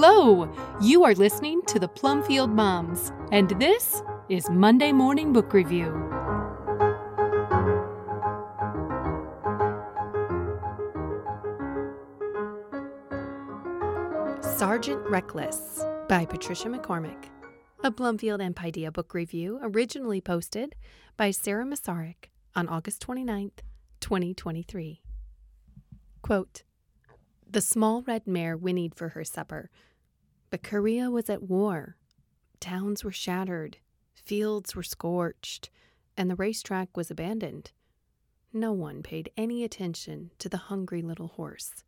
Hello! You are listening to the Plumfield Moms, and this is Monday Morning Book Review. Sergeant Reckless by Patricia McCormick. A Plumfield and Paideia book review originally posted by Sarah Masaryk on August 29th, 2023. Quote, the small red mare whinnied for her supper. But Korea was at war. Towns were shattered, fields were scorched, and the racetrack was abandoned. No one paid any attention to the hungry little horse.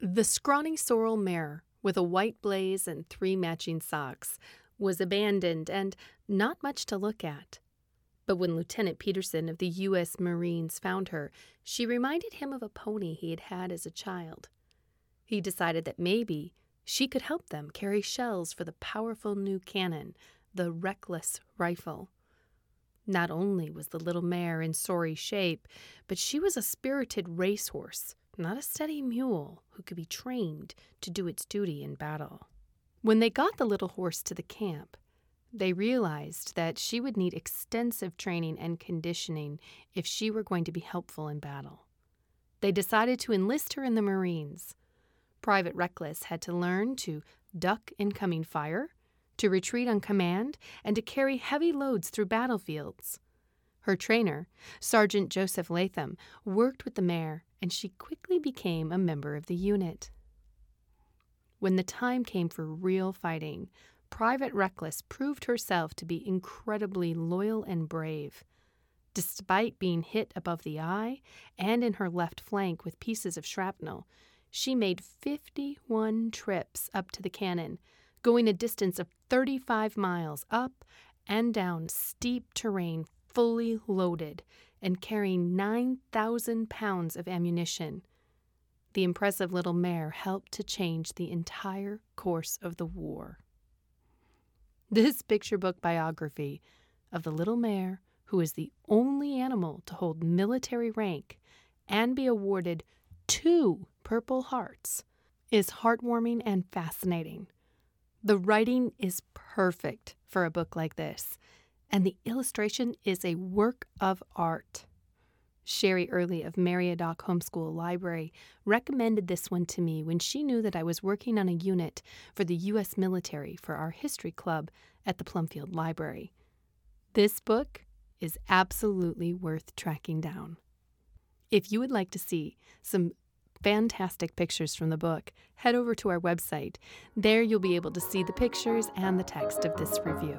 The scrawny sorrel mare, with a white blaze and three matching socks, was abandoned and not much to look at. But when Lieutenant Pedersen of the U.S. Marines found her, she reminded him of a pony he had had as a child. He decided that maybe she could help them carry shells for the powerful new cannon, the Reckless rifle. Not only was the little mare in sorry shape, but she was a spirited racehorse, not a steady mule who could be trained to do its duty in battle. When they got the little horse to the camp, they realized that she would need extensive training and conditioning if she were going to be helpful in battle. They decided to enlist her in the Marines. Private Reckless had to learn to duck incoming fire, to retreat on command, and to carry heavy loads through battlefields. Her trainer, Sergeant Joseph Latham, worked with the mare, and she quickly became a member of the unit. When the time came for real fighting, Private Reckless proved herself to be incredibly loyal and brave. Despite being hit above the eye and in her left flank with pieces of shrapnel, she made 51 trips up to the cannon, going a distance of 35 miles up and down steep terrain fully loaded and carrying 9,000 pounds of ammunition. The impressive little mare helped to change the entire course of the war. This picture book biography of the little mare who is the only animal to hold military rank and be awarded two Purple Hearts is heartwarming and fascinating. The writing is perfect for a book like this, and the illustration is a work of art. Sherry Early of Meriadoc Homeschool Library recommended this one to me when she knew that I was working on a unit for the U.S. military for our history club at the Plumfield Library. This book is absolutely worth tracking down. If you would like to see some fantastic pictures from the book, head over to our website. There you'll be able to see the pictures and the text of this review.